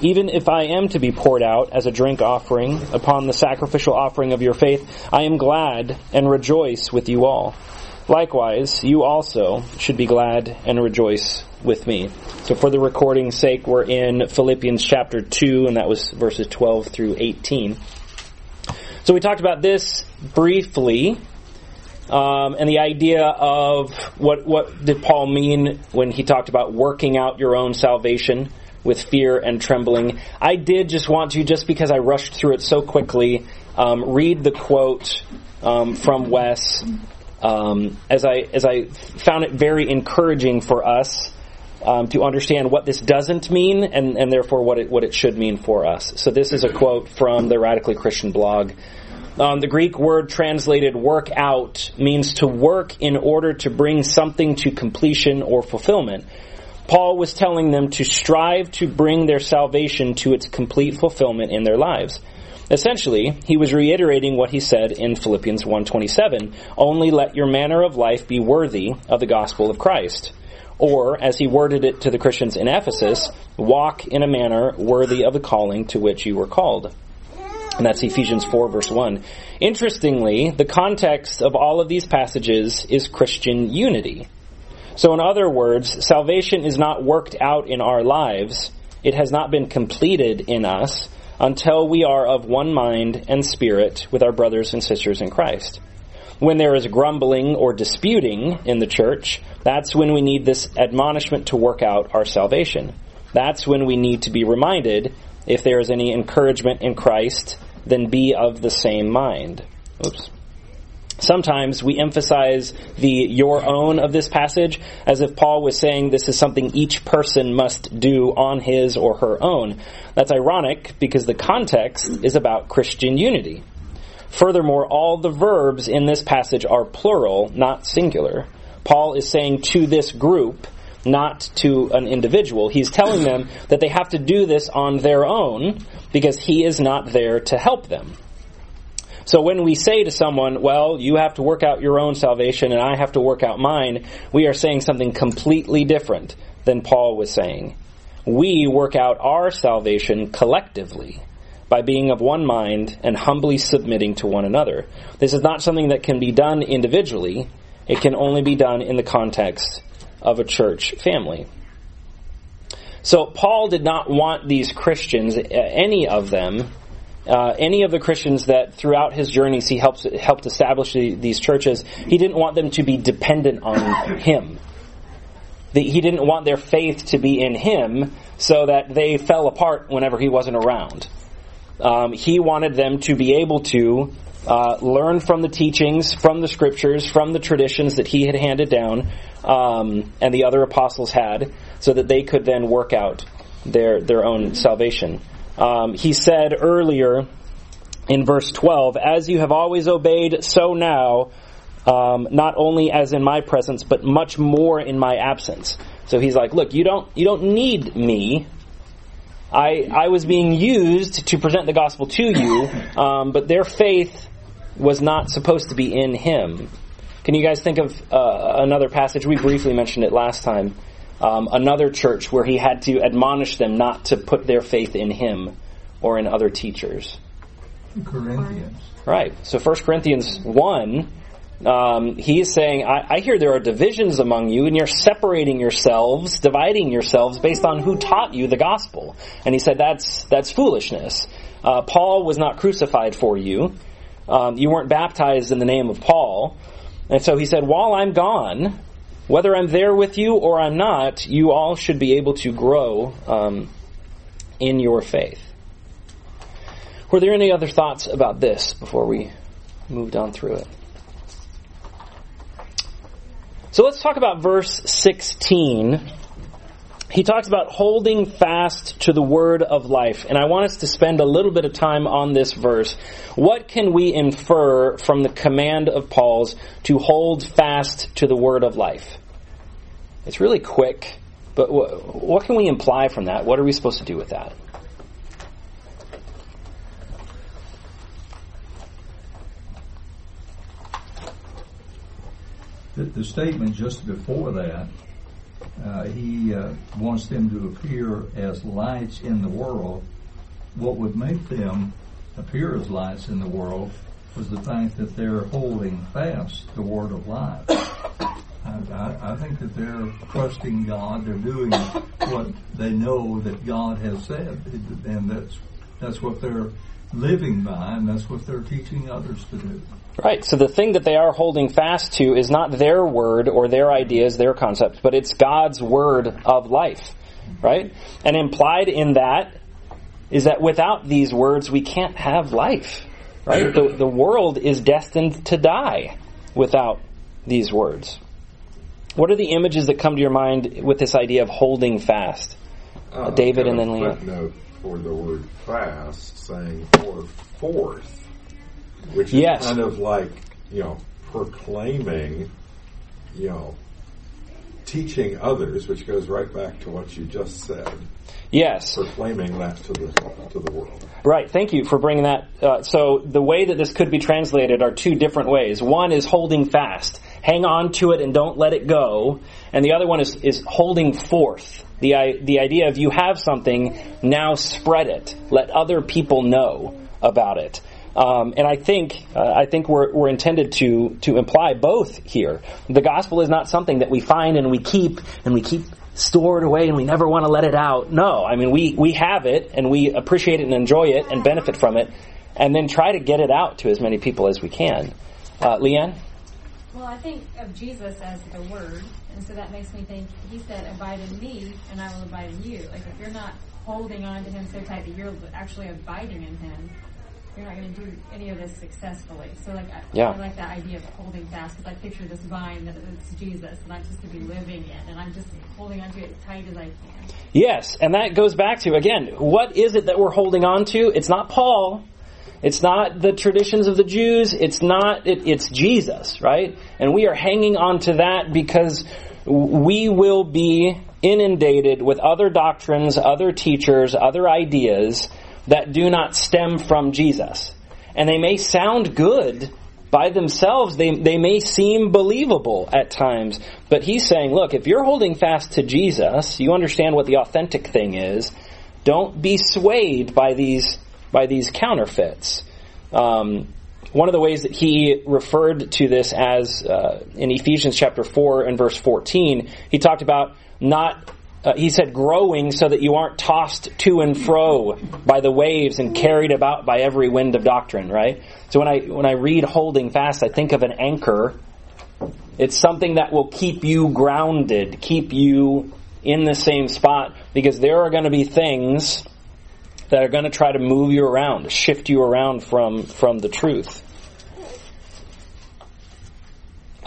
Even if I am to be poured out as a drink offering upon the sacrificial offering of your faith, I am glad and rejoice with you all. Likewise, you also should be glad and rejoice with me. So for the recording's sake, we're in Philippians chapter 2, and that was verses 12 through 18. So we talked about this briefly, um, and the idea of what, what did Paul mean when he talked about working out your own salvation with fear and trembling. I did just want to, just because I rushed through it so quickly, um, read the quote um, from Wes um, as I as I found it very encouraging for us um, to understand what this doesn't mean and, and therefore what it what it should mean for us. So this is a quote from the Radically Christian blog. Um, the Greek word translated work out means to work in order to bring something to completion or fulfillment. Paul was telling them to strive to bring their salvation to its complete fulfillment in their lives. Essentially, he was reiterating what he said in Philippians 1:27, "Only let your manner of life be worthy of the gospel of Christ." Or, as he worded it to the Christians in Ephesus, walk in a manner worthy of the calling to which you were called. And that's Ephesians 4 verse 1. Interestingly, the context of all of these passages is Christian unity. So in other words, salvation is not worked out in our lives. It has not been completed in us until we are of one mind and spirit with our brothers and sisters in Christ. When there is grumbling or disputing in the church, that's when we need this admonishment to work out our salvation. That's when we need to be reminded if there is any encouragement in Christ, then be of the same mind. Oops. Sometimes we emphasize the your own of this passage as if Paul was saying this is something each person must do on his or her own. That's ironic because the context is about Christian unity. Furthermore, all the verbs in this passage are plural, not singular. Paul is saying to this group, not to an individual. He's telling them that they have to do this on their own because he is not there to help them. So when we say to someone, well, you have to work out your own salvation and I have to work out mine, we are saying something completely different than Paul was saying. We work out our salvation collectively by being of one mind and humbly submitting to one another. This is not something that can be done individually. It can only be done in the context of a church family. So Paul did not want these Christians, any of them, uh, any of the Christians that throughout his journeys he helped helped establish the, these churches, he didn't want them to be dependent on him. The, he didn't want their faith to be in him so that they fell apart whenever he wasn't around. Um, he wanted them to be able to uh, learn from the teachings, from the scriptures, from the traditions that he had handed down, um, and the other apostles had, so that they could then work out their their own salvation. Um, he said earlier in verse 12, As you have always obeyed, so now, um, not only as in my presence, but much more in my absence. So he's like, Look, you don't, you don't need me. I, I was being used to present the gospel to you, um, but their faith was not supposed to be in him. Can you guys think of uh, another passage? We briefly mentioned it last time um, another church where he had to admonish them not to put their faith in him or in other teachers. Corinthians. Right. So 1 Corinthians 1, um, he is saying, I, I, hear there are divisions among you, and you're separating yourselves, dividing yourselves based on who taught you the gospel. And he said, that's, that's foolishness. Uh, Paul was not crucified for you. Um, you weren't baptized in the name of Paul. And so he said, while I'm gone, whether I'm there with you or I'm not, you all should be able to grow um, in your faith. Were there any other thoughts about this before we moved on through it? So let's talk about verse 16 he talks about holding fast to the word of life. And I want us to spend a little bit of time on this verse. What can we infer from the command of Paul's to hold fast to the word of life? It's really quick, but what can we imply from that? What are we supposed to do with that? The, the statement just before that uh, he uh, wants them to appear as lights in the world. What would make them appear as lights in the world was the fact that they're holding fast the word of life. I, I, think that they're trusting God. They're doing what they know that God has said, and that's that's what they're living by, and that's what they're teaching others to do. Right. So the thing that they are holding fast to is not their word or their ideas, their concepts, but it's God's word of life. Right? And implied in that is that without these words, we can't have life. Right? The, the world is destined to die without these words. What are the images that come to your mind with this idea of holding fast? Uh, David and then Leah. Footnote for the word fast, saying for forth which is yes. kind of like you know proclaiming, you know, teaching others, which goes right back to what you just said. Yes, proclaiming that to the to the world. Right. Thank you for bringing that. Uh, so the way that this could be translated are two different ways. One is holding fast, hang on to it and don't let it go, and the other one is is holding forth. The the idea of you have something, now spread it. Let other people know about it. Um, and I think uh, I think we're, we're intended to to imply both here. The gospel is not something that we find and we keep and we keep stored away and we never want to let it out. No, I mean we we have it and we appreciate it and enjoy it and benefit from it, and then try to get it out to as many people as we can. Uh, Leanne. Well, I think of Jesus as the Word, and so that makes me think. He said, "Abide in me, and I will abide in you." Like if you're not holding on to Him so tight that you're actually abiding in Him, you're not going to do any of this successfully. So like, I, yeah. I like that idea of holding fast because I picture this vine that it's Jesus and I'm just to be living in and I'm just holding onto it as tight as I can. Yes, and that goes back to, again, what is it that we're holding on to? It's not Paul. It's not the traditions of the Jews. It's not, it, it's Jesus, right? And we are hanging on to that because we will be inundated with other doctrines, other teachers, other ideas that do not stem from Jesus. And they may sound good by themselves, they, they may seem believable at times. But he's saying, look, if you're holding fast to Jesus, you understand what the authentic thing is. Don't be swayed by these, by these counterfeits. Um, one of the ways that he referred to this as uh, in Ephesians chapter 4 and verse 14, he talked about not uh, he said growing so that you aren't tossed to and fro by the waves and carried about by every wind of doctrine, right? So when I, when I read holding fast, I think of an anchor. It's something that will keep you grounded, keep you in the same spot, because there are going to be things that are going to try to move you around, shift you around from, from the truth.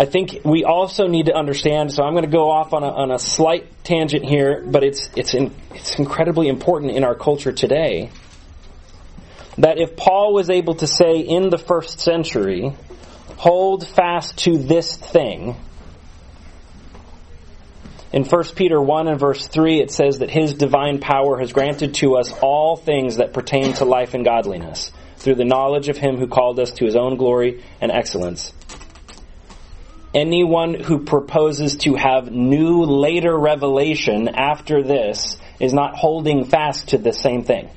I think we also need to understand. So I'm going to go off on a, on a slight tangent here, but it's it's in, it's incredibly important in our culture today. That if Paul was able to say in the first century, hold fast to this thing. In 1 Peter 1 and verse 3, it says that his divine power has granted to us all things that pertain to life and godliness through the knowledge of him who called us to his own glory and excellence anyone who proposes to have new later revelation after this is not holding fast to the same thing.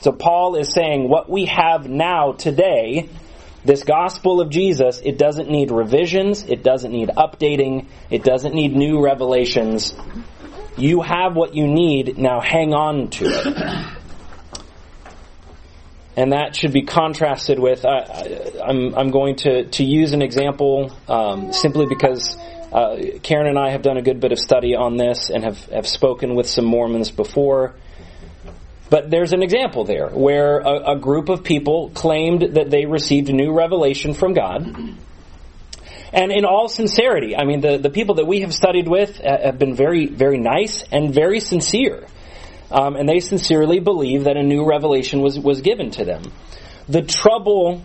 So Paul is saying what we have now today, this gospel of Jesus, it doesn't need revisions, it doesn't need updating, it doesn't need new revelations. You have what you need, now hang on to it and that should be contrasted with. I, am I'm, I'm going to, to use an example um, simply because uh, Karen and I have done a good bit of study on this and have, have spoken with some Mormons before. But there's an example there where a, a group of people claimed that they received new revelation from God. And in all sincerity, I mean, the, the people that we have studied with uh, have been very, very nice and very sincere. Um, and they sincerely believe that a new revelation was, was given to them. The trouble,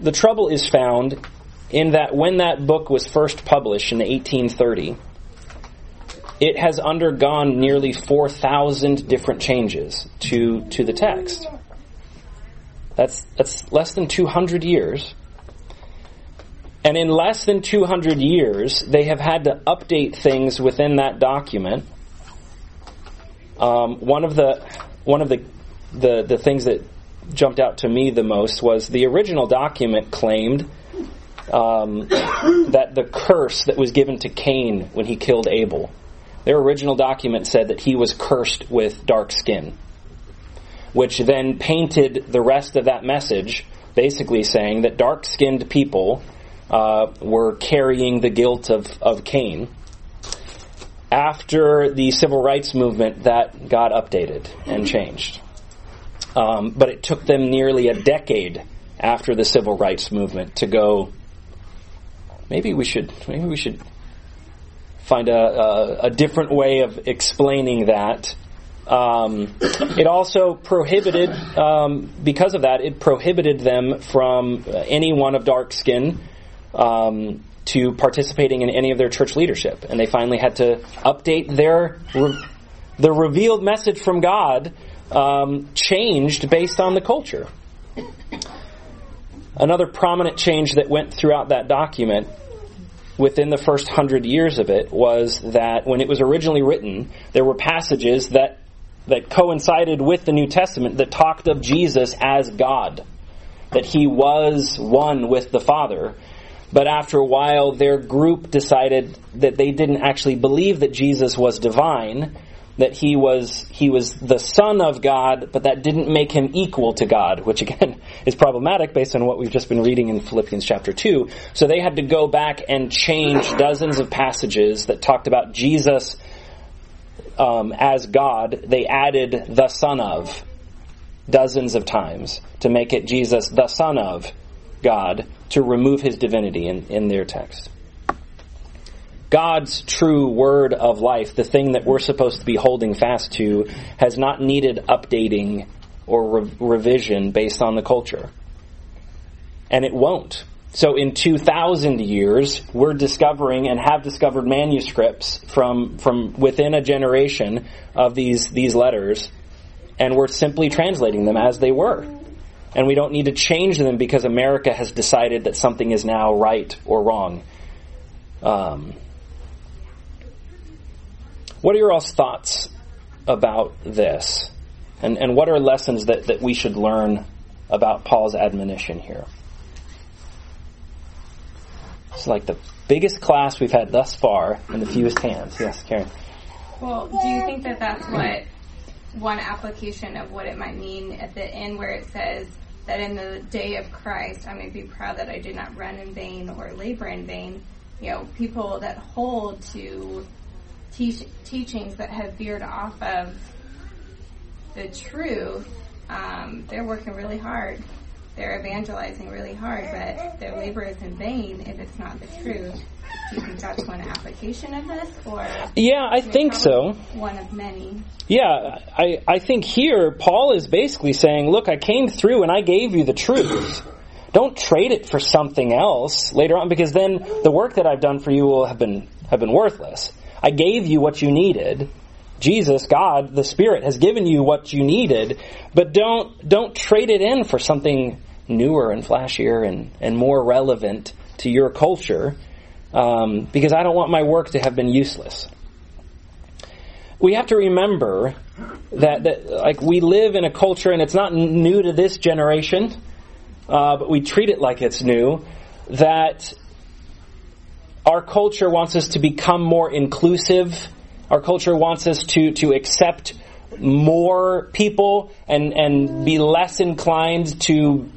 the trouble is found in that when that book was first published in 1830, it has undergone nearly 4,000 different changes to, to the text. That's, that's less than 200 years. And in less than 200 years, they have had to update things within that document. Um, one of the one of the, the the things that jumped out to me the most was the original document claimed um, that the curse that was given to Cain when he killed Abel their original document said that he was cursed with dark skin, which then painted the rest of that message, basically saying that dark skinned people uh, were carrying the guilt of, of Cain. After the civil rights movement, that got updated and changed. Um, but it took them nearly a decade after the civil rights movement to go. Maybe we should. Maybe we should find a, a, a different way of explaining that. Um, it also prohibited, um, because of that, it prohibited them from anyone of dark skin um, to participating in any of their church leadership, and they finally had to update their re- the revealed message from God um, changed based on the culture. Another prominent change that went throughout that document within the first hundred years of it was that when it was originally written, there were passages that that coincided with the New Testament that talked of Jesus as God, that he was one with the Father. But after a while, their group decided that they didn't actually believe that Jesus was divine, that he was he was the son of God, but that didn't make him equal to God, which again is problematic based on what we've just been reading in Philippians chapter 2. So they had to go back and change dozens of passages that talked about Jesus um, as God. They added the son of dozens of times to make it Jesus the son of God to remove his divinity in, in their text. God's true word of life, the thing that we're supposed to be holding fast to, has not needed updating or re- revision based on the culture. And it won't. So in 2,000 years, we're discovering and have discovered manuscripts from, from within a generation of these, these letters, and we're simply translating them as they were. And we don't need to change them because America has decided that something is now right or wrong. Um, what are your all's thoughts about this? And, and what are lessons that, that we should learn about Paul's admonition here? It's like the biggest class we've had thus far and the fewest hands. Yes, Karen. Well, do you think that that's what one application of what it might mean at the end where it says that in the day of Christ I may be proud that I did not run in vain or labor in vain? You know, people that hold to teach, teachings that have veered off of the truth, um, they're working really hard. They're evangelizing really hard, but their labor is in vain if it's not the truth. Do you think that's one application of this, or yeah, I think so. One of many. Yeah, I I think here Paul is basically saying, look, I came through and I gave you the truth. Don't trade it for something else later on, because then the work that I've done for you will have been have been worthless. I gave you what you needed. Jesus, God, the Spirit has given you what you needed, but don't don't trade it in for something newer and flashier and, and more relevant to your culture, um, because I don't want my work to have been useless. We have to remember that, that like we live in a culture, and it's not new to this generation, uh, but we treat it like it's new. That our culture wants us to become more inclusive. Our culture wants us to, to accept more people and, and be less inclined to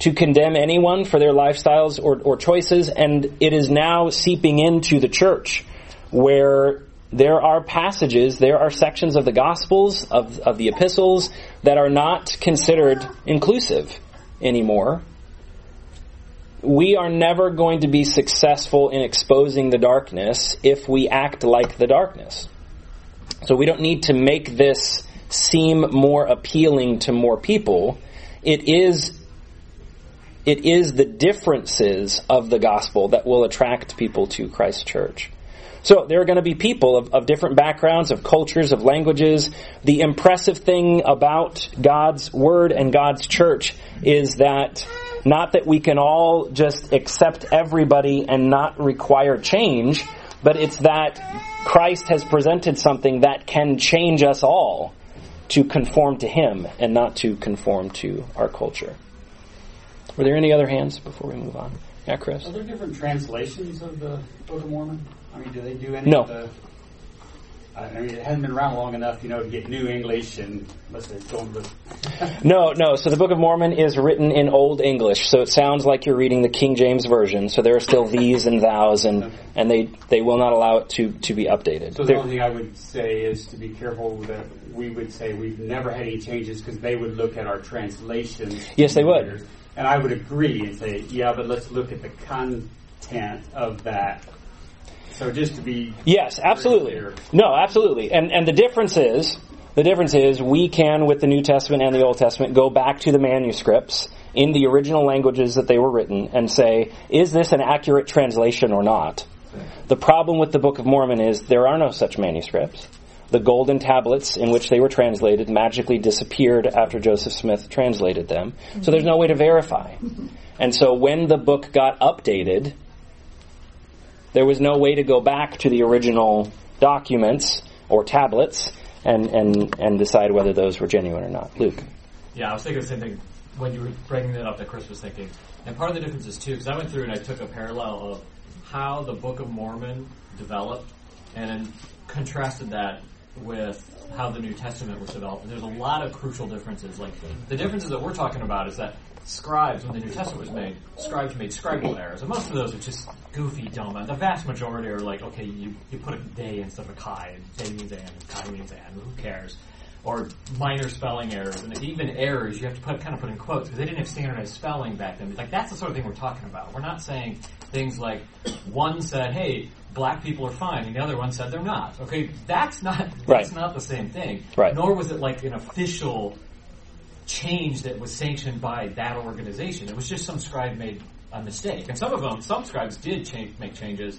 to condemn anyone for their lifestyles or, or choices, and it is now seeping into the church where there are passages, there are sections of the Gospels, of, of the epistles, that are not considered inclusive anymore. we are never going to be successful in exposing the darkness if we act like the darkness. So we don't need to make this seem more appealing to more people. It is it is the differences of the gospel that will attract people to Christ Church. So there are going to be people of, of, different backgrounds, of cultures, of languages. The impressive thing about God's Word and God's church is that not that we can all just accept everybody and not require change, but it's that Christ has presented something that can change us all to conform to Him and not to conform to our culture. Were there any other hands before we move on? Yeah, Chris. Are there different translations of the Book of Mormon? I mean, do they do any no. of the? I mean, it hasn't been around long enough, you know, to get new English and let's say going to. no, no. So the Book of Mormon is written in Old English, so it sounds like you're reading the King James version. So there are still these and thous, and okay. and they they will not allow it to to be updated. So the only thing I would say is to be careful that we would say we've never had any changes because they would look at our translations. Yes, they would. And I would agree and say, yeah, but let's look at the content of that. So just to be yes, absolutely, no, absolutely, and and the difference is the difference is we can with the New Testament and the Old Testament go back to the manuscripts in the original languages that they were written and say, is this an accurate translation or not? The problem with the Book of Mormon is there are no such manuscripts the golden tablets in which they were translated magically disappeared after Joseph Smith translated them. So there's no way to verify. And so when the book got updated, there was no way to go back to the original documents or tablets and, and, and decide whether those were genuine or not. Luke. Yeah, I was thinking the same thing when you were bringing that up that Chris was thinking. And part of the difference is too, because I went through and I took a parallel of how the Book of Mormon developed and contrasted that with how the New Testament was developed. There's a lot of crucial differences. Like the differences that we're talking about is that scribes, when the New Testament was made, scribes made scribal errors, and most of those are just goofy, dumb. And the vast majority are like, okay, you, you put a day instead of a kai, and day means and, and kai means and. Who cares? Or minor spelling errors, and even errors you have to put kind of put in quotes because they didn't have standardized spelling back then. Like that's the sort of thing we're talking about. We're not saying things like one said, "Hey, black people are fine, and the other one said they're not. Okay, that's not that's right. not the same thing. Right. Nor was it like an official change that was sanctioned by that organization. It was just some scribe made a mistake, and some of them, some scribes did change, make changes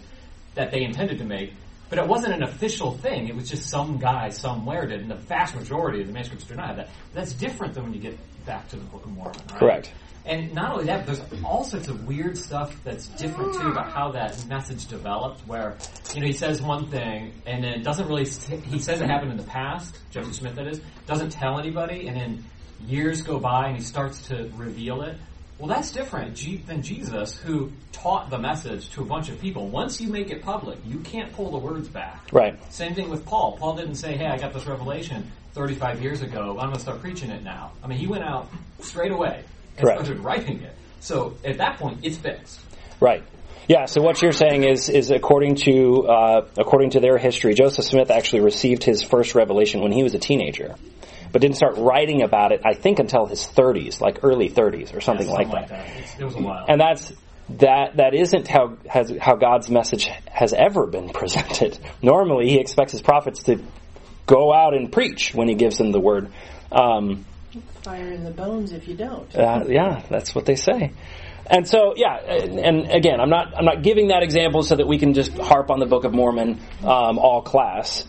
that they intended to make, but it wasn't an official thing. It was just some guy somewhere did, and the vast majority of the manuscripts do not have that. That's different than when you get back to the Book of Mormon. Right? Correct. And not only that, but there's all sorts of weird stuff that's different too about how that message developed. Where you know he says one thing and then doesn't really. He says it happened in the past. Joseph Smith, that is, doesn't tell anybody, and then years go by and he starts to reveal it. Well, that's different than Jesus, who taught the message to a bunch of people. Once you make it public, you can't pull the words back. Right. Same thing with Paul. Paul didn't say, "Hey, I got this revelation 35 years ago. I'm going to start preaching it now." I mean, he went out straight away Correct. started writing it. So at that point, it's fixed. Right. Yeah. So what you're saying is is according to uh, according to their history, Joseph Smith actually received his first revelation when he was a teenager, but didn't start writing about it. I think until his 30s, like early 30s or something, Yeah, like something that. It was a while. And that's that that isn't how has how God's message has ever been presented. Normally, He expects His prophets to go out and preach when He gives them the word. Um, Fire in the bones if you don't. uh, yeah, that's what they say. And so, yeah, and, again, I'm not I'm not giving that example so that we can just harp on the Book of Mormon um, all class.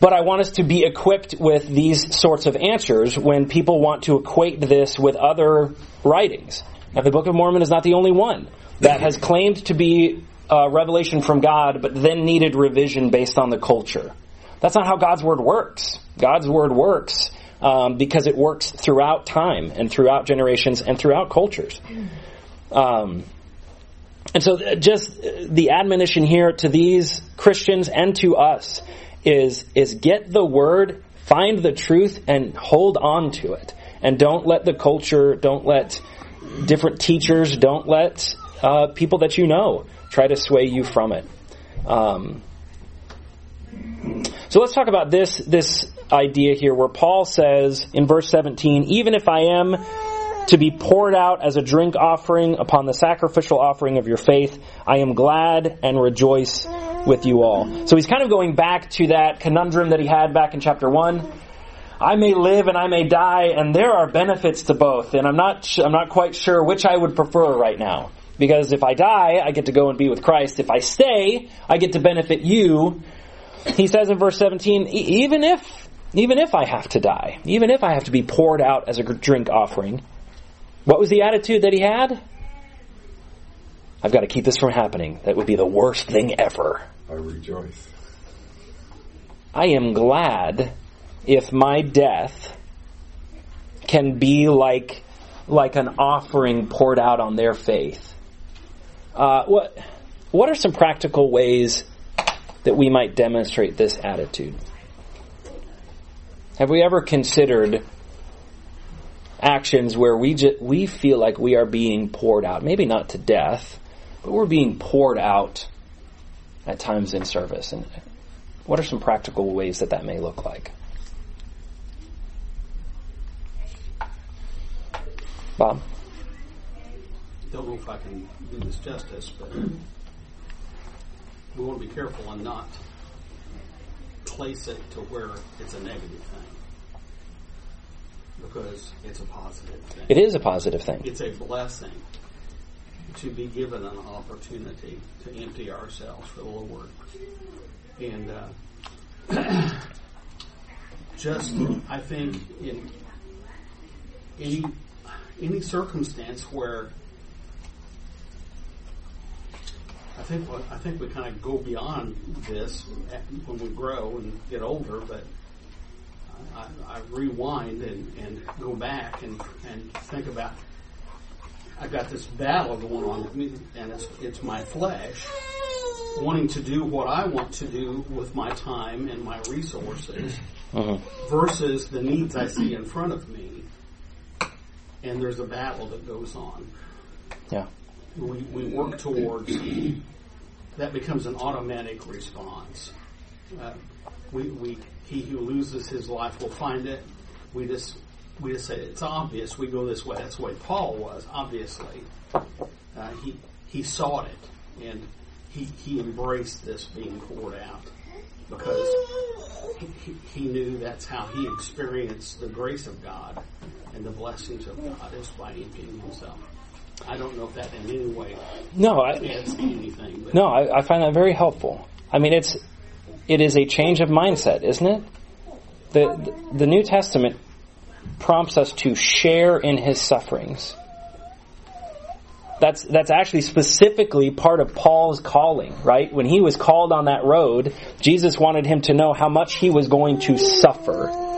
But I want us to be equipped with these sorts of answers when people want to equate this with other writings. Now, the Book of Mormon is not the only one that has claimed to be a revelation from God, but then needed revision based on the culture. That's not how God's Word works. God's Word works um, because it works throughout time and throughout generations and throughout cultures. Um, and so, uh, just uh, the admonition here to these Christians and to us is is get the word, find the truth, and hold on to it, and don't let the culture, don't let different teachers, don't let uh, people that you know try to sway you from it. Um, so let's talk about this this idea here, where Paul says in verse 17, "Even if I am to be poured out as a drink offering upon the sacrificial offering of your faith. I am glad and rejoice with you all. So he's kind of going back to that conundrum that he had back in chapter 1. I may live and I may die, and there are benefits to both, and I'm not, I'm not quite sure which I would prefer right now. Because if I die, I get to go and be with Christ. If I stay, I get to benefit you. He says in verse 17, "E- even if, even if I have to die, even if I have to be poured out as a drink offering, what was the attitude that he had? I've got to keep this from happening. That would be the worst thing ever. I rejoice. I am glad if my death can be like like an offering poured out on their faith. Uh, what what are some practical ways that we might demonstrate this attitude? Have we ever considered actions where we we feel like we are being poured out? Maybe not to death, but we're being poured out at times in service. And what are some practical ways that that may look like? Bob? don't know if I can do this justice, but we want to be careful and not place it to where it's a negative thing. Because it's a positive thing. It is a positive thing. It's a blessing to be given an opportunity to empty ourselves for the Lord. And uh, just, I think, in any any circumstance where I think what- I think we kind of go beyond this when we grow and get older, but I, I rewind and, and go back and, and think about I've got this battle going on with me, and it's it's my flesh wanting to do what I want to do with my time and my resources Mhm. versus the needs I see in front of me, and there's a battle that goes on. Yeah. We, we work towards that becomes an automatic response. Uh, we, we he who loses his life will find it. We just we just say it's obvious. We go this way. That's the way Paul was. Obviously, uh, he he sought it and he he embraced this being poured out because he, he, knew that's how he experienced the grace of God and the blessings of God is by emptying himself. I don't know if that in any way No, I, anything. No, I, I find that very helpful. I mean, it's it is a change of mindset, isn't it? The the New Testament prompts us to share in His sufferings. That's that's actually specifically part of Paul's calling, right? When he was called on that road, Jesus wanted him to know how much he was going to suffer.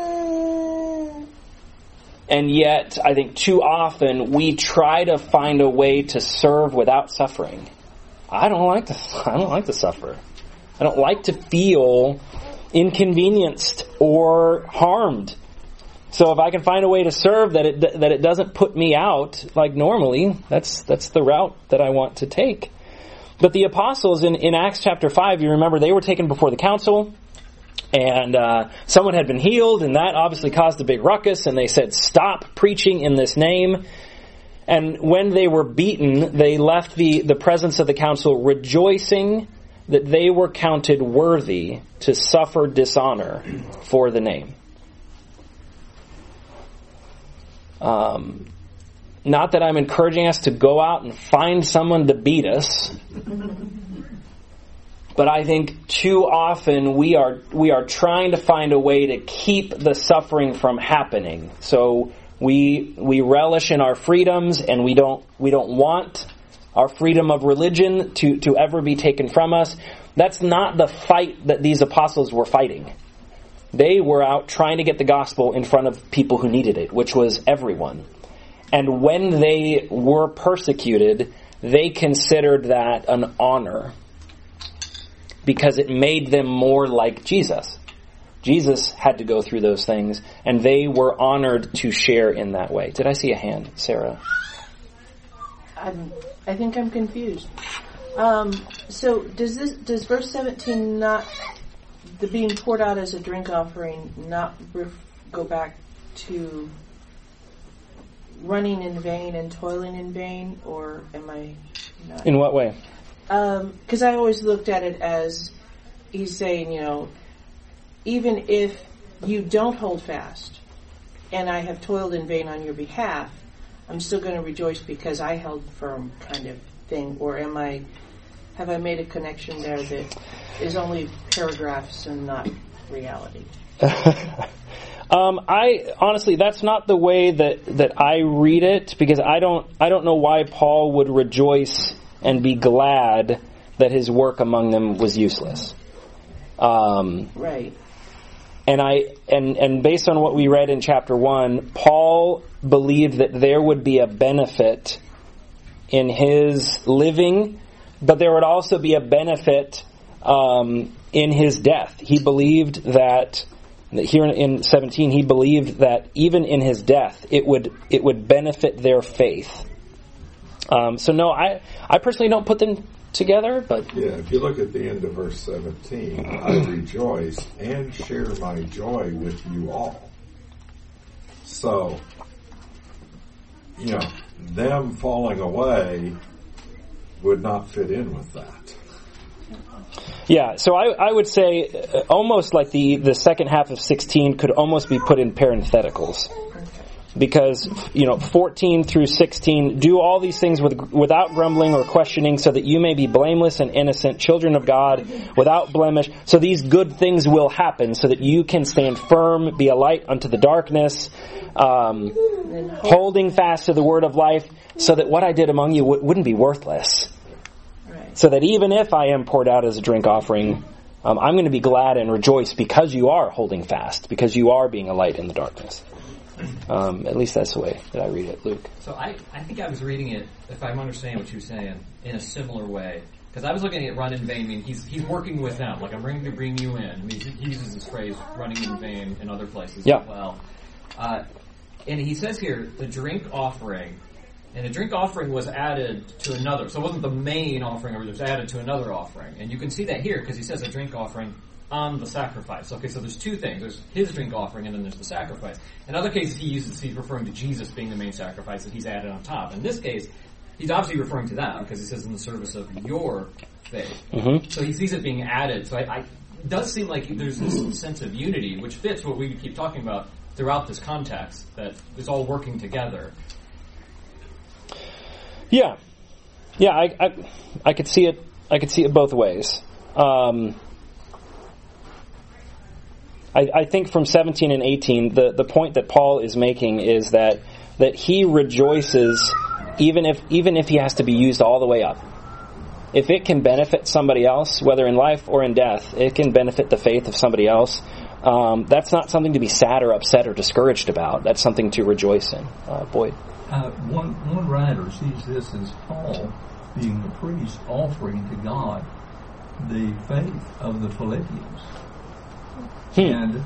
And yet, I think too often we try to find a way to serve without suffering. I don't like to. I don't like to suffer. I don't like to feel inconvenienced or harmed. So if I can find a way to serve that it that it doesn't put me out like normally, that's that's the route that I want to take. But the apostles in, in Acts chapter five, you remember they were taken before the council, and uh, someone had been healed, and that obviously caused a big ruckus. And they said, "Stop preaching in this name." And when they were beaten, they left the, the presence of the council rejoicing that they were counted worthy to suffer dishonor for the name. Um, not that I'm encouraging us to go out and find someone to beat us, but I think too often we are we are trying to find a way to keep the suffering from happening. So we we relish in our freedoms and we don't we don't want our freedom of religion to, to ever be taken from us. That's not the fight that these apostles were fighting. They were out trying to get the gospel in front of people who needed it, which was everyone. And when they were persecuted, they considered that an honor because it made them more like Jesus. Jesus had to go through those things, and they were honored to share in that way. Did I see a hand, Sarah? I'm, I think I'm confused. Um, so does this does verse 17 not the being poured out as a drink offering not ref, go back to running in vain and toiling in vain, or am I not? In what way? Because I always looked at it as he's saying, you know, even if you don't hold fast, and I have toiled in vain on your behalf, I'm still going to rejoice because I held firm, kind of thing. Or am I? Have I made a connection there that is only paragraphs and not reality? Um, I honestly, that's not the way that, that I read it because I don't I don't know why Paul would rejoice and be glad that his work among them was useless. Um, Right. and I and and based on what we read in chapter one, Paul believed that there would be a benefit in his living, but there would also be a benefit um, in his death. He believed that here in, in 17 he believed that even in his death it would it would benefit their faith. Um, so no, I I personally don't put them together, but Yeah, if you look at the end of verse 17, I rejoice and share my joy with you all. So, you know, them falling away would not fit in with that. Yeah, so I, I would say uh, almost like the, the second half of 16 could almost be put in parentheticals. Because, you know, 14 through 16, do all these things with, without grumbling or questioning so that you may be blameless and innocent, children of God, without blemish. So these good things will happen so that you can stand firm, be a light unto the darkness, um, holding fast to the word of life so that what I did among you w- wouldn't be worthless Right. so that even if I am poured out as a drink offering, um, I'm going to be glad and rejoice because you are holding fast, because you are being a light in the darkness. Um, at least that's the way that I read it, Luke. So I, I think I was reading it, if I'm understanding what you're saying, in a similar way. Because I was looking at run in vain, I mean, he's, he's working with them. Like, I'm going to bring you in. I mean, he he uses this phrase, running in vain, in other places Yeah. as well. Uh, and he says here, the drink offering, and the drink offering was added to another. So it wasn't the main offering, it was added to another offering. And you can see that here, because he says a drink offering on the sacrifice. Okay, so there's two things. There's his drink offering, and then there's the sacrifice. In other cases, he uses, he's referring to Jesus being the main sacrifice that he's added on top. In this case, he's obviously referring to that, because he says in the service of your faith. Mm-hmm. So he sees it being added. So I, I it does seem like there's this sense of unity, which fits what we keep talking about throughout this context, that it's all working together. Yeah, yeah, I, I, I could see it. I could see it both ways. Um, I, I think from 17 and 18, the, the point that Paul is making is that that he rejoices even if even if he has to be used all the way up. If it can benefit somebody else, whether in life or in death, it can benefit the faith of somebody else. Um, that's not something to be sad or upset or discouraged about. That's something to rejoice in. Uh, Boyd. Uh, one one writer sees this as Paul being the priest offering to God the faith of the Philippians, Hmm. and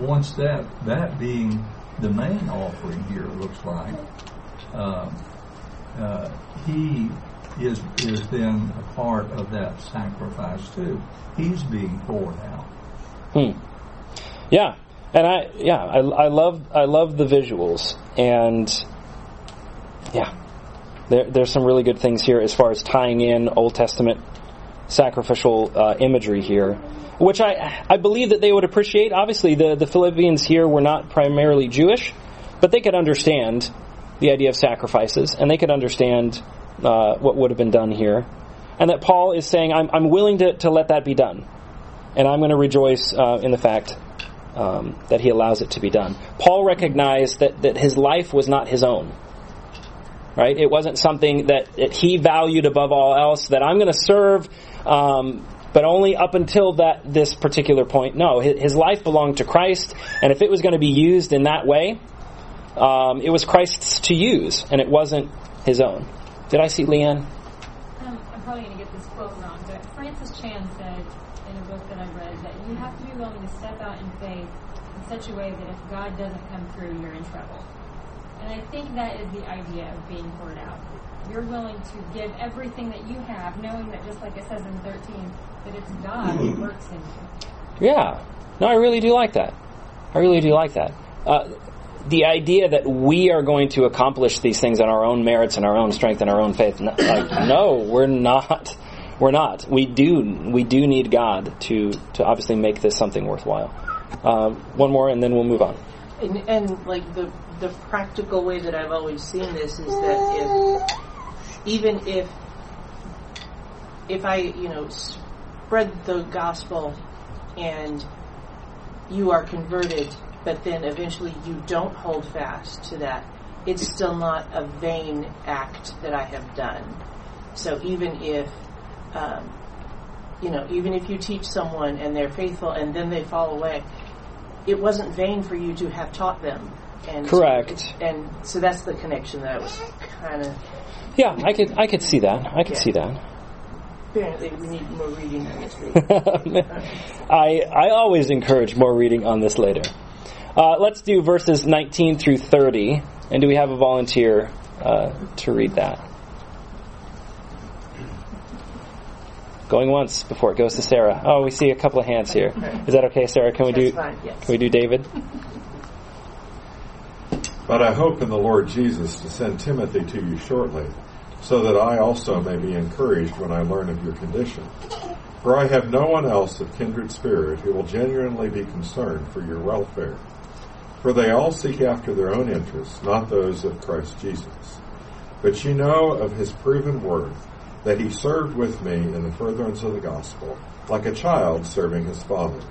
once that that being the main offering here, looks like um, uh, he is is then a part of that sacrifice too. He's being poured out. Hmm. Yeah, and I yeah I, I love I love the visuals and yeah, there, there's some really good things here as far as tying in Old Testament sacrificial uh, imagery here, which I I believe that they would appreciate. Obviously, the the Philippians here were not primarily Jewish, but they could understand the idea of sacrifices and they could understand uh, what would have been done here, and that Paul is saying I'm I'm willing to to let that be done and I'm going to rejoice uh, in the fact um, that he allows it to be done. Paul recognized that, that his life was not his own. Right? It wasn't something that, that he valued above all else, that I'm going to serve, um, but only up until that this particular point. No, his, life belonged to Christ, and if it was going to be used in that way, um, it was Christ's to use, and it wasn't his own. Did I see Leanne? Um, I'm probably going to get this quote wrong, but Francis Chan said in a book that I read that you have to be willing to step out in faith in such a way that if God doesn't come through, you're in trouble. And I think that is the idea of being poured out. You're willing to give everything that you have, knowing that just like it says in 13, that it's God who works in you. Yeah. No, I really do like that. I really do like that. Uh, the idea that we are going to accomplish these things on our own merits and our own strength and our own faith, no, like, no, we're not. We're not. We do. We do need God to to obviously make this something worthwhile. Uh, one more, and then we'll move on. And, and like the the practical way that I've always seen this is that if even if if I you know spread the gospel and you are converted, but then eventually you don't hold fast to that, it's still not a vain act that I have done. So even if um, you know, even if you teach someone and they're faithful and then they fall away, it wasn't vain for you to have taught them. And Correct. And so that's the connection that I was kind of. Yeah, I could I could see that. I could Yeah. see that. Apparently, we need more reading on this. I I always encourage more reading on this later. Uh, let's do verses 19 through 30. And do we have a volunteer uh, to read that? Going once before it goes to Sarah. Oh, we see a couple of hands here. Is that okay, Sarah? Can we That's do? fine, yes. Can we do David? But I hope in the Lord Jesus to send Timothy to you shortly, so that I also may be encouraged when I learn of your condition. For I have no one else of kindred spirit who will genuinely be concerned for your welfare. For they all seek after their own interests, not those of Christ Jesus. But you know of his proven worth, that he served with me in the furtherance of the gospel, like a child serving his father.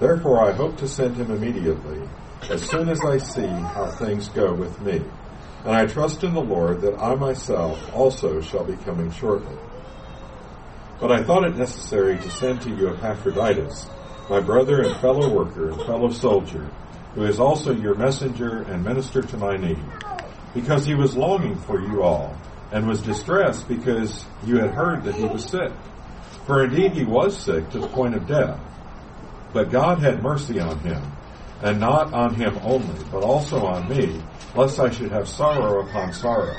Therefore I hope to send him immediately, as soon as I see how things go with me. And I trust in the Lord that I myself also shall be coming shortly. But I thought it necessary to send to you Epaphroditus, my brother and fellow worker and fellow soldier, who is also your messenger and minister to my need, because he was longing for you all, and was distressed because you had heard that he was sick. For indeed he was sick to the point of death. But God had mercy on him, and not on him only, but also on me, lest I should have sorrow upon sorrow.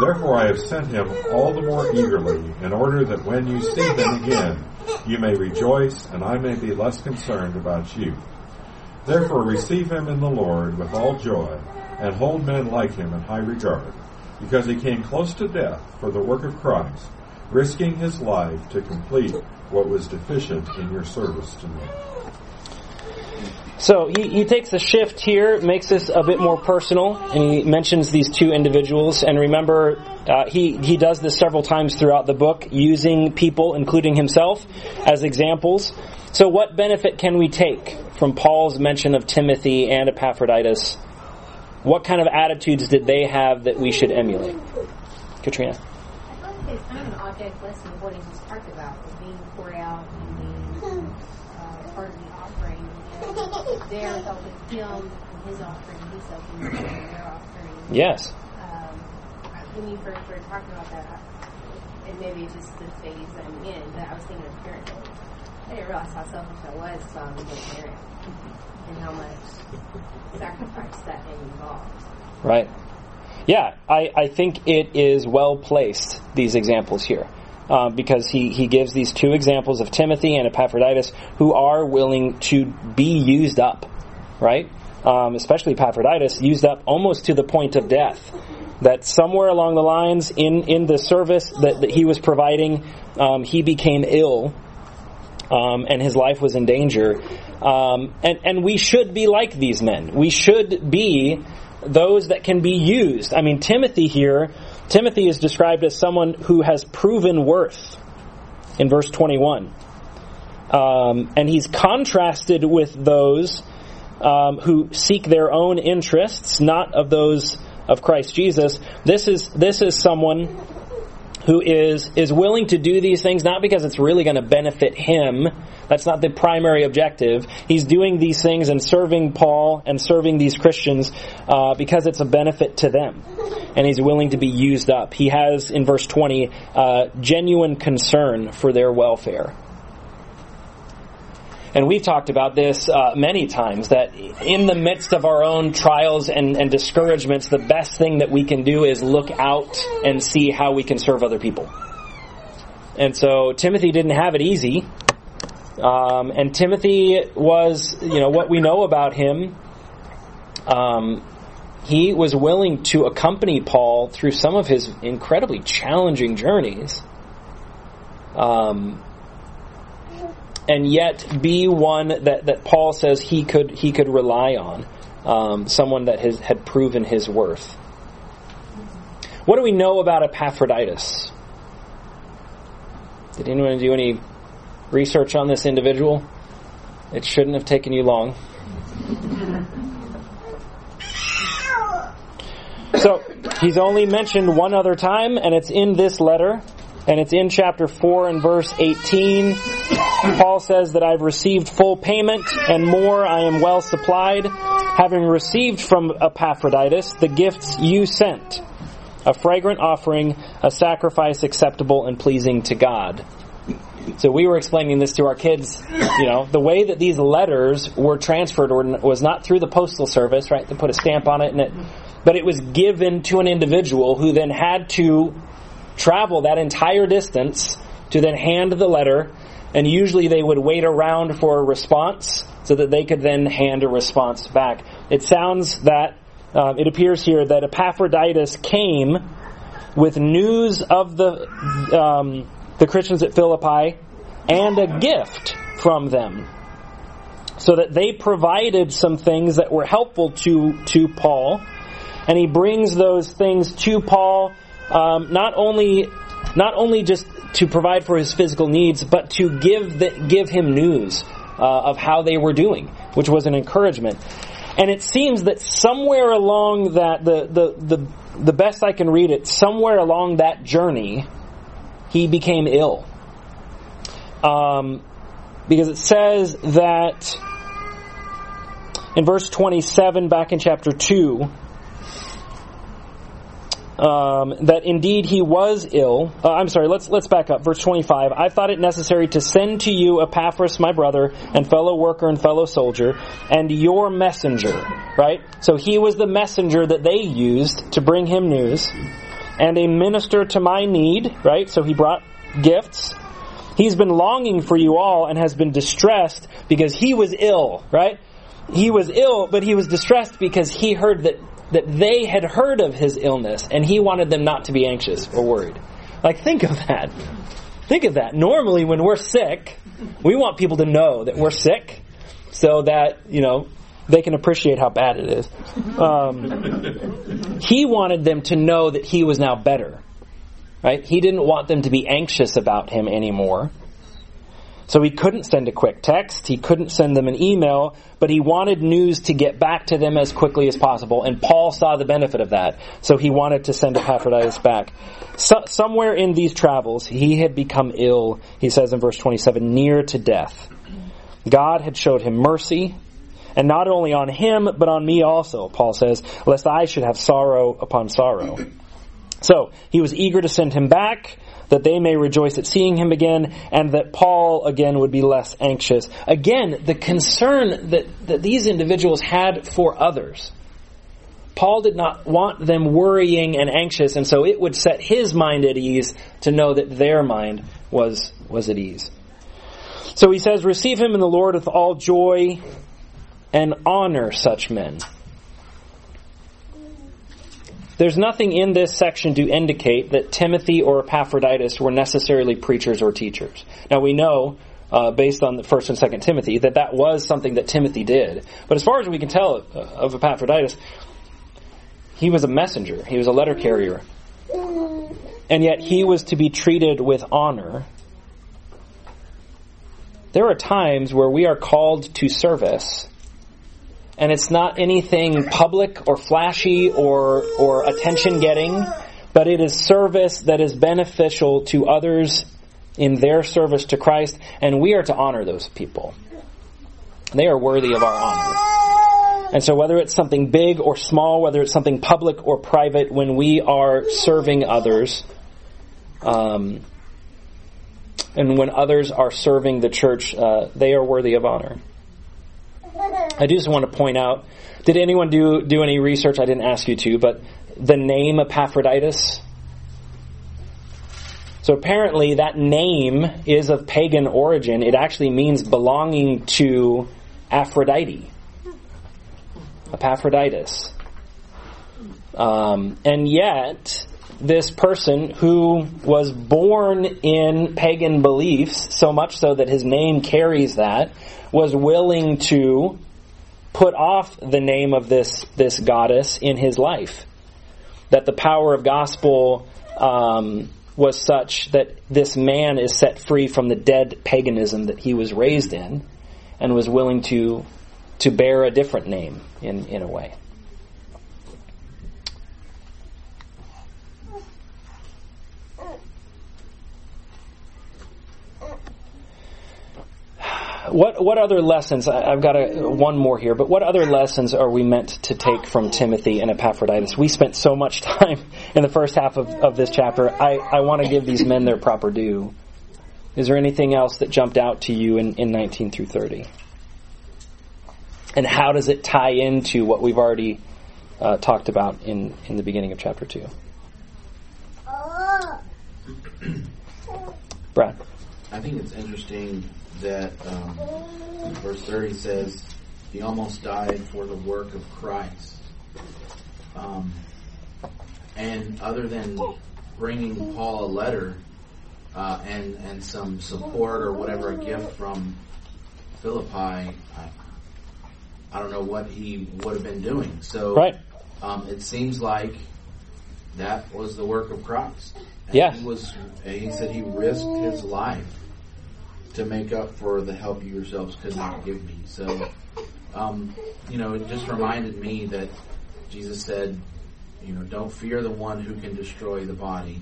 Therefore I have sent him all the more eagerly, in order that when you see him again, you may rejoice, and I may be less concerned about you. Therefore receive him in the Lord with all joy, and hold men like him in high regard, because he came close to death for the work of Christ, risking his life to complete what was deficient in your service to me. So he, he takes a shift here, makes this a bit more personal, and he mentions these two individuals. And remember, uh, he he does this several times throughout the book, using people, including himself, as examples. So, what benefit can we take from Paul's mention of Timothy and Epaphroditus? What kind of attitudes did they have that we should emulate? Katrina. It's an object lesson of what he just talked about, of being poured out and being uh, part of the offering. Helping him in his offering, them in their offering. Yes. Um, when you first started talking about that, and maybe it's just the phase I'm in, but I was thinking of parenthood. I didn't realize how selfish I was until I became a parent, and how much sacrifice that involves. Right. Yeah, I, I think it is well placed, these examples here. Uh, because he, he gives these two examples of Timothy and Epaphroditus who are willing to be used up, right? Um, especially Epaphroditus, used up almost to the point of death. That somewhere along the lines in, in the service that, that he was providing, um, he became ill um, and his life was in danger. Um, and, and we should be like these men. We should be those that can be used. I mean, Timothy here, Timothy is described as someone who has proven worth in verse 21. Um, and he's contrasted with those um, who seek their own interests, not of those of Christ Jesus. This is this is someone who is is willing to do these things not because it's really going to benefit him. That's not the primary objective. He's doing these things and serving Paul and serving these Christians uh, because it's a benefit to them, and he's willing to be used up. He has in verse twenty uh, genuine concern for their welfare. And we've talked about this uh, many times that in the midst of our own trials and, and discouragements, the best thing that we can do is look out and see how we can serve other people. And so Timothy didn't have it easy. Um, and Timothy was, you know, what we know about him um, he was willing to accompany Paul through some of his incredibly challenging journeys. Um, and yet be one that, that Paul says he could he could rely on, um, someone that has, had proven his worth. What do we know about Epaphroditus? Did anyone do any research on this individual? It shouldn't have taken you long. So, he's only mentioned one other time, and it's in this letter, and it's in chapter 4 and verse 18. Paul says that I've received full payment, and more I am well supplied, having received from Epaphroditus the gifts you sent, a fragrant offering, a sacrifice acceptable and pleasing to God. So we were explaining this to our kids. You know, the way that these letters were transferred was not through the postal service, right? They put a stamp on it, and it, but it was given to an individual who then had to travel that entire distance to then hand the letter, and usually they would wait around for a response so that they could then hand a response back. It sounds that uh, it appears here that Epaphroditus came with news of the um, the Christians at Philippi and a gift from them. So that they provided some things that were helpful to, to Paul. And he brings those things to Paul, um, not only, not only just to provide for his physical needs, but to give, the, give him news uh, of how they were doing, which was an encouragement. And it seems that somewhere along that, the, the, the, the best I can read it, somewhere along that journey, he became ill. Um, because it says that in verse 27 back in chapter 2, um, that indeed he was ill. Uh, I'm sorry. Let's let's back up. Verse 25. I thought it necessary to send to you Epaphras, my brother and fellow worker and fellow soldier, and your messenger. Right. So he was the messenger that they used to bring him news and a minister to my need, right? So he brought gifts. He's been longing for you all and has been distressed because he was ill, right? He was ill, but he was distressed because he heard that, that they had heard of his illness and he wanted them not to be anxious or worried. Like, think of that. Think of that. Normally, when we're sick, we want people to know that we're sick so that, you know, they can appreciate how bad it is. Um, he wanted them to know that he was now better. Right? He didn't want them to be anxious about him anymore. So he couldn't send a quick text. He couldn't send them an email, but he wanted news to get back to them as quickly as possible. And Paul saw the benefit of that. So he wanted to send Epaphroditus back. So, somewhere in these travels, he had become ill, he says in verse 27, near to death. God had showed him mercy and not only on him, but on me also, Paul says, lest I should have sorrow upon sorrow. So, he was eager to send him back, that they may rejoice at seeing him again, and that Paul again would be less anxious. Again, the concern that, that these individuals had for others. Paul did not want them worrying and anxious, and so it would set his mind at ease to know that their mind was, was at ease. So he says, Receive him in the Lord with all joy and honor such men. There's nothing in this section to indicate that Timothy or Epaphroditus were necessarily preachers or teachers. Now we know, uh, based on the first and second Timothy, that that was something that Timothy did. But as far as we can tell uh, of Epaphroditus, he was a messenger. He was a letter carrier. And yet he was to be treated with honor. There are times where we are called to service and it's not anything public or flashy or, or attention getting, but it is service that is beneficial to others in their service to Christ, and we are to honor those people. They are worthy of our honor. And so whether it's something big or small, whether it's something public or private, when we are serving others, um, and when others are serving the church, uh, they are worthy of honor. I do just want to point out, did anyone do, do any research? I didn't ask you to, but the name Epaphroditus? So apparently that name is of pagan origin. It actually means belonging to Aphrodite. Epaphroditus. Um, and yet, this person who was born in pagan beliefs, so much so that his name carries that, was willing to put off the name of this, this goddess in his life. That the power of gospel um, was such that this man is set free from the dead paganism that he was raised in and was willing to to bear a different name in, in a way. What what other lessons? I've got a, one more here, but what other lessons are we meant to take from Timothy and Epaphroditus? We spent so much time in the first half of, of this chapter. I, I want to give these men their proper due. Is there anything else that jumped out to you in, in 19 through 30? And how does it tie into what we've already uh, talked about in, in the beginning of chapter 2? Brad. I think it's interesting that um, verse 30 says, He almost died for the work of Christ. Um, and other than bringing Paul a letter uh, and, and some support or whatever, a gift from Philippi, I, I don't know what he would have been doing. So right. um, it seems like that was the work of Christ. And yeah. He was. He said he risked his life to make up for the help you yourselves could not give me. So, um, you know, it just reminded me that Jesus said, you know, don't fear the one who can destroy the body,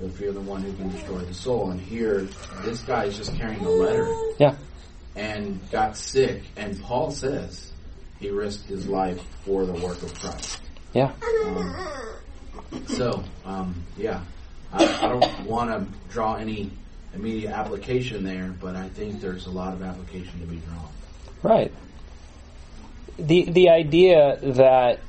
but fear the one who can destroy the soul. And here, this guy is just carrying a letter. Yeah. And got sick, and Paul says he risked his life for the work of Christ. Yeah. Um, so, um, yeah, I, I don't want to draw any immediate application there, but I think there's a lot of application to be drawn. Right. The the idea that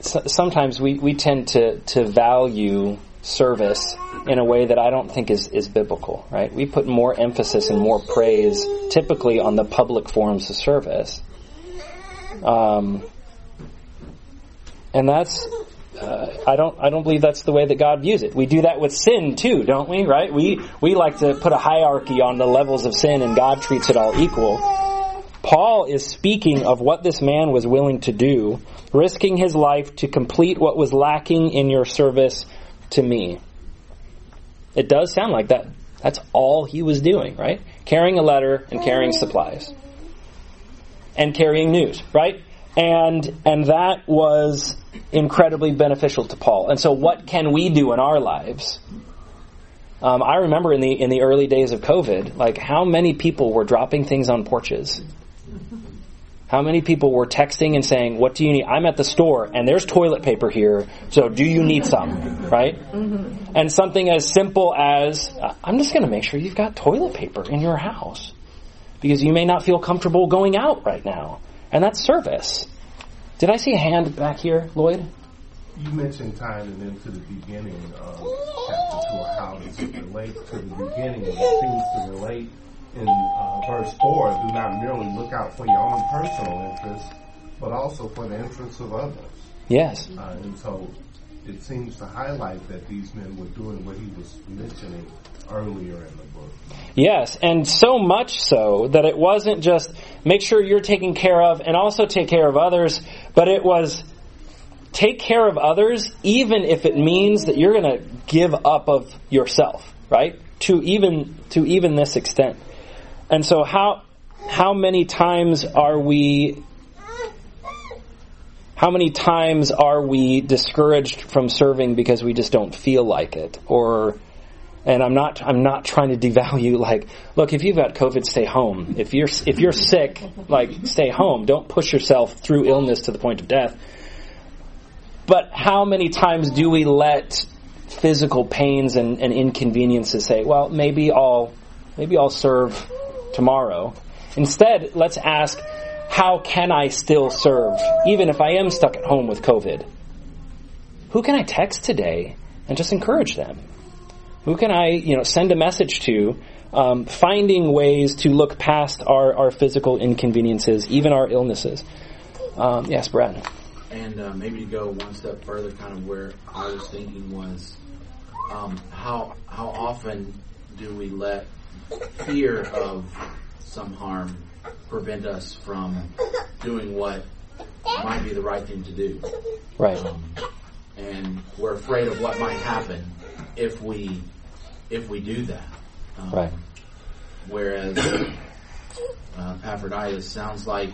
sometimes we, we tend to, to value service in a way that I don't think is, is biblical, right? We put more emphasis and more praise typically on the public forms of service. Um, and that's I don't I don't believe that's the way that God views it. We do that with sin too, don't we? Right? We we like to put a hierarchy on the levels of sin, and God treats it all equal. Paul is speaking of what this man was willing to do, risking his life to complete what was lacking in your service to me. It does sound like that. That's all he was doing, right? Carrying a letter and carrying supplies. And carrying news, right? And and that was incredibly beneficial to Paul. And so, what can we do in our lives? Um, I remember in the in the early days of COVID, like how many people were dropping things on porches. How many people were texting and saying, "What do you need? I'm at the store and there's toilet paper here. So do you need some?" Right? Mm-hmm. And something as simple as, "I'm just going to make sure you've got toilet paper in your house because you may not feel comfortable going out right now." And that's service. Did I see a hand back here, Lloyd? You mentioned tying it into the beginning of chapter 2, how does it relate to the beginning? It seems to relate in uh, verse 4 do not merely look out for your own personal interests, but also for the interests of others. Yes. Uh, and so it seems to highlight that these men were doing what he was mentioning earlier in the book. Yes, and so much so that it wasn't just make sure you're taken care of and also take care of others, but it was take care of others even if it means that you're going to give up of yourself, right? To even to even this extent. And so how how many times are we how many times are we discouraged from serving because we just don't feel like it? Or and I'm not I'm not trying to devalue like look if you've got COVID stay home. If you're if you're sick like stay home. Don't push yourself through illness to the point of death. But how many times do we let physical pains and, and inconveniences say well maybe I'll maybe I'll serve tomorrow? Instead let's ask how can I still serve even if I am stuck at home with COVID who can I text today and just encourage them who can I, you know, send a message to? Um, finding ways to look past our, our physical inconveniences, even our illnesses. Um, yes, Brad. And uh, maybe to go one step further, kind of where I was thinking was, um, how how often do we let fear of some harm prevent us from doing what might be the right thing to do? Right. Um, and we're afraid of what might happen if we if we do that. Um, Right. Whereas uh, Epaphroditus sounds like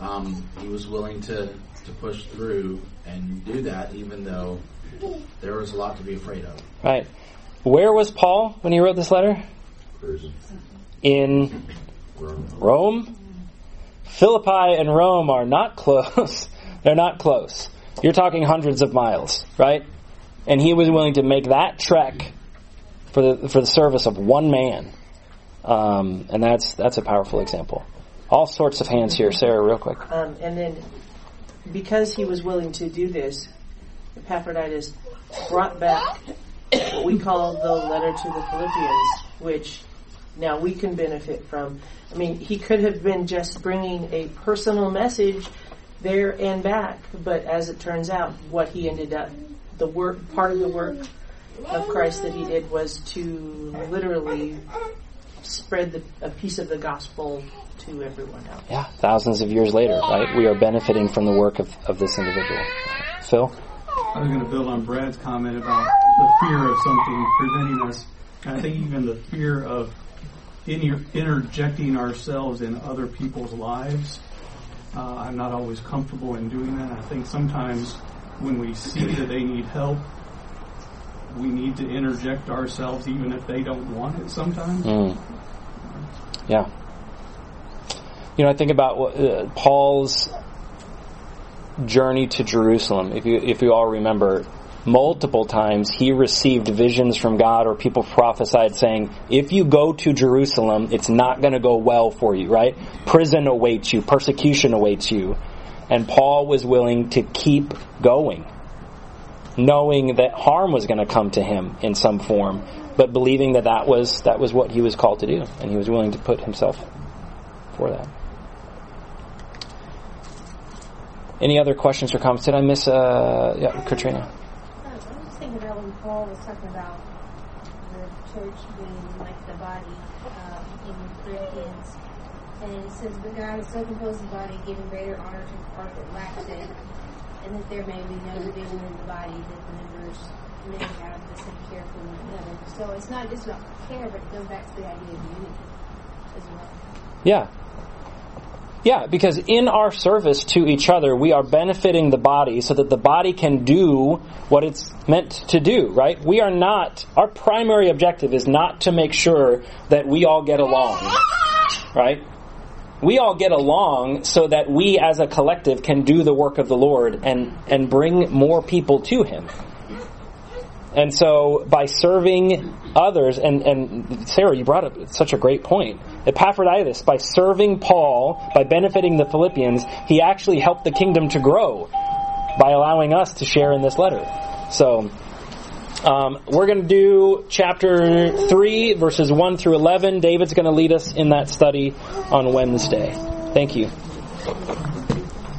um, he was willing to, to push through and do that, even though there was a lot to be afraid of. Right. Where was Paul when he wrote this letter? Prison. In Rome. Philippi and Rome are not close. They're not close. You're talking hundreds of miles, right? And he was willing to make that trek for the for the service of one man, um, and that's that's a powerful example. All sorts of hands here, Sarah, real quick. Um, and then, because he was willing to do this, Epaphroditus brought back what we call the letter to the Philippians, which now we can benefit from. I mean, he could have been just bringing a personal message there and back, but as it turns out, what he ended up, the work, part of the work of Christ that he did was to literally spread the, a piece of the gospel to everyone else. Yeah, thousands of years later, right? We are benefiting from the work of, of this individual. Phil? I was going to build on Brad's comment about the fear of something preventing us. And I think even the fear of inter- interjecting ourselves in other people's lives. Uh, I'm not always comfortable in doing that. I think sometimes when we see that they need help, we need to interject ourselves even if they don't want it sometimes. Mm. Yeah. You know, I think about what, uh, Paul's journey to Jerusalem. If you if you all remember, multiple times he received visions from God or people prophesied saying, "If you go to Jerusalem, it's not going to go well for you." Right? Prison awaits you, persecution awaits you, and Paul was willing to keep going, knowing that harm was going to come to him in some form, but believing that that was that was what he was called to do, and he was willing to put himself for that. Any other questions or comments? Did I miss? Uh, yeah, Katrina. I was just thinking about when Paul was talking about the church being like the body um, in Corinthians, and it says, "But God has so composed the body, giving greater honor to the part that lacks it, and that there may be no division in the body, that the members may have the same care for one another." So it's not just about care, but it goes back to the idea of unity as well. Yeah. Yeah, because in our service to each other, we are benefiting the body so that the body can do what it's meant to do, right? We are not, our primary objective is not to make sure that we all get along, right? We all get along so that we as a collective can do the work of the Lord and, and bring more people to Him. And so by serving others, and, and Sarah, you brought up such a great point. Epaphroditus, by serving Paul, by benefiting the Philippians, he actually helped the kingdom to grow by allowing us to share in this letter. So, um, we're going to do chapter 3, verses 1 through 11. David's going to lead us in that study on Wednesday. Thank you.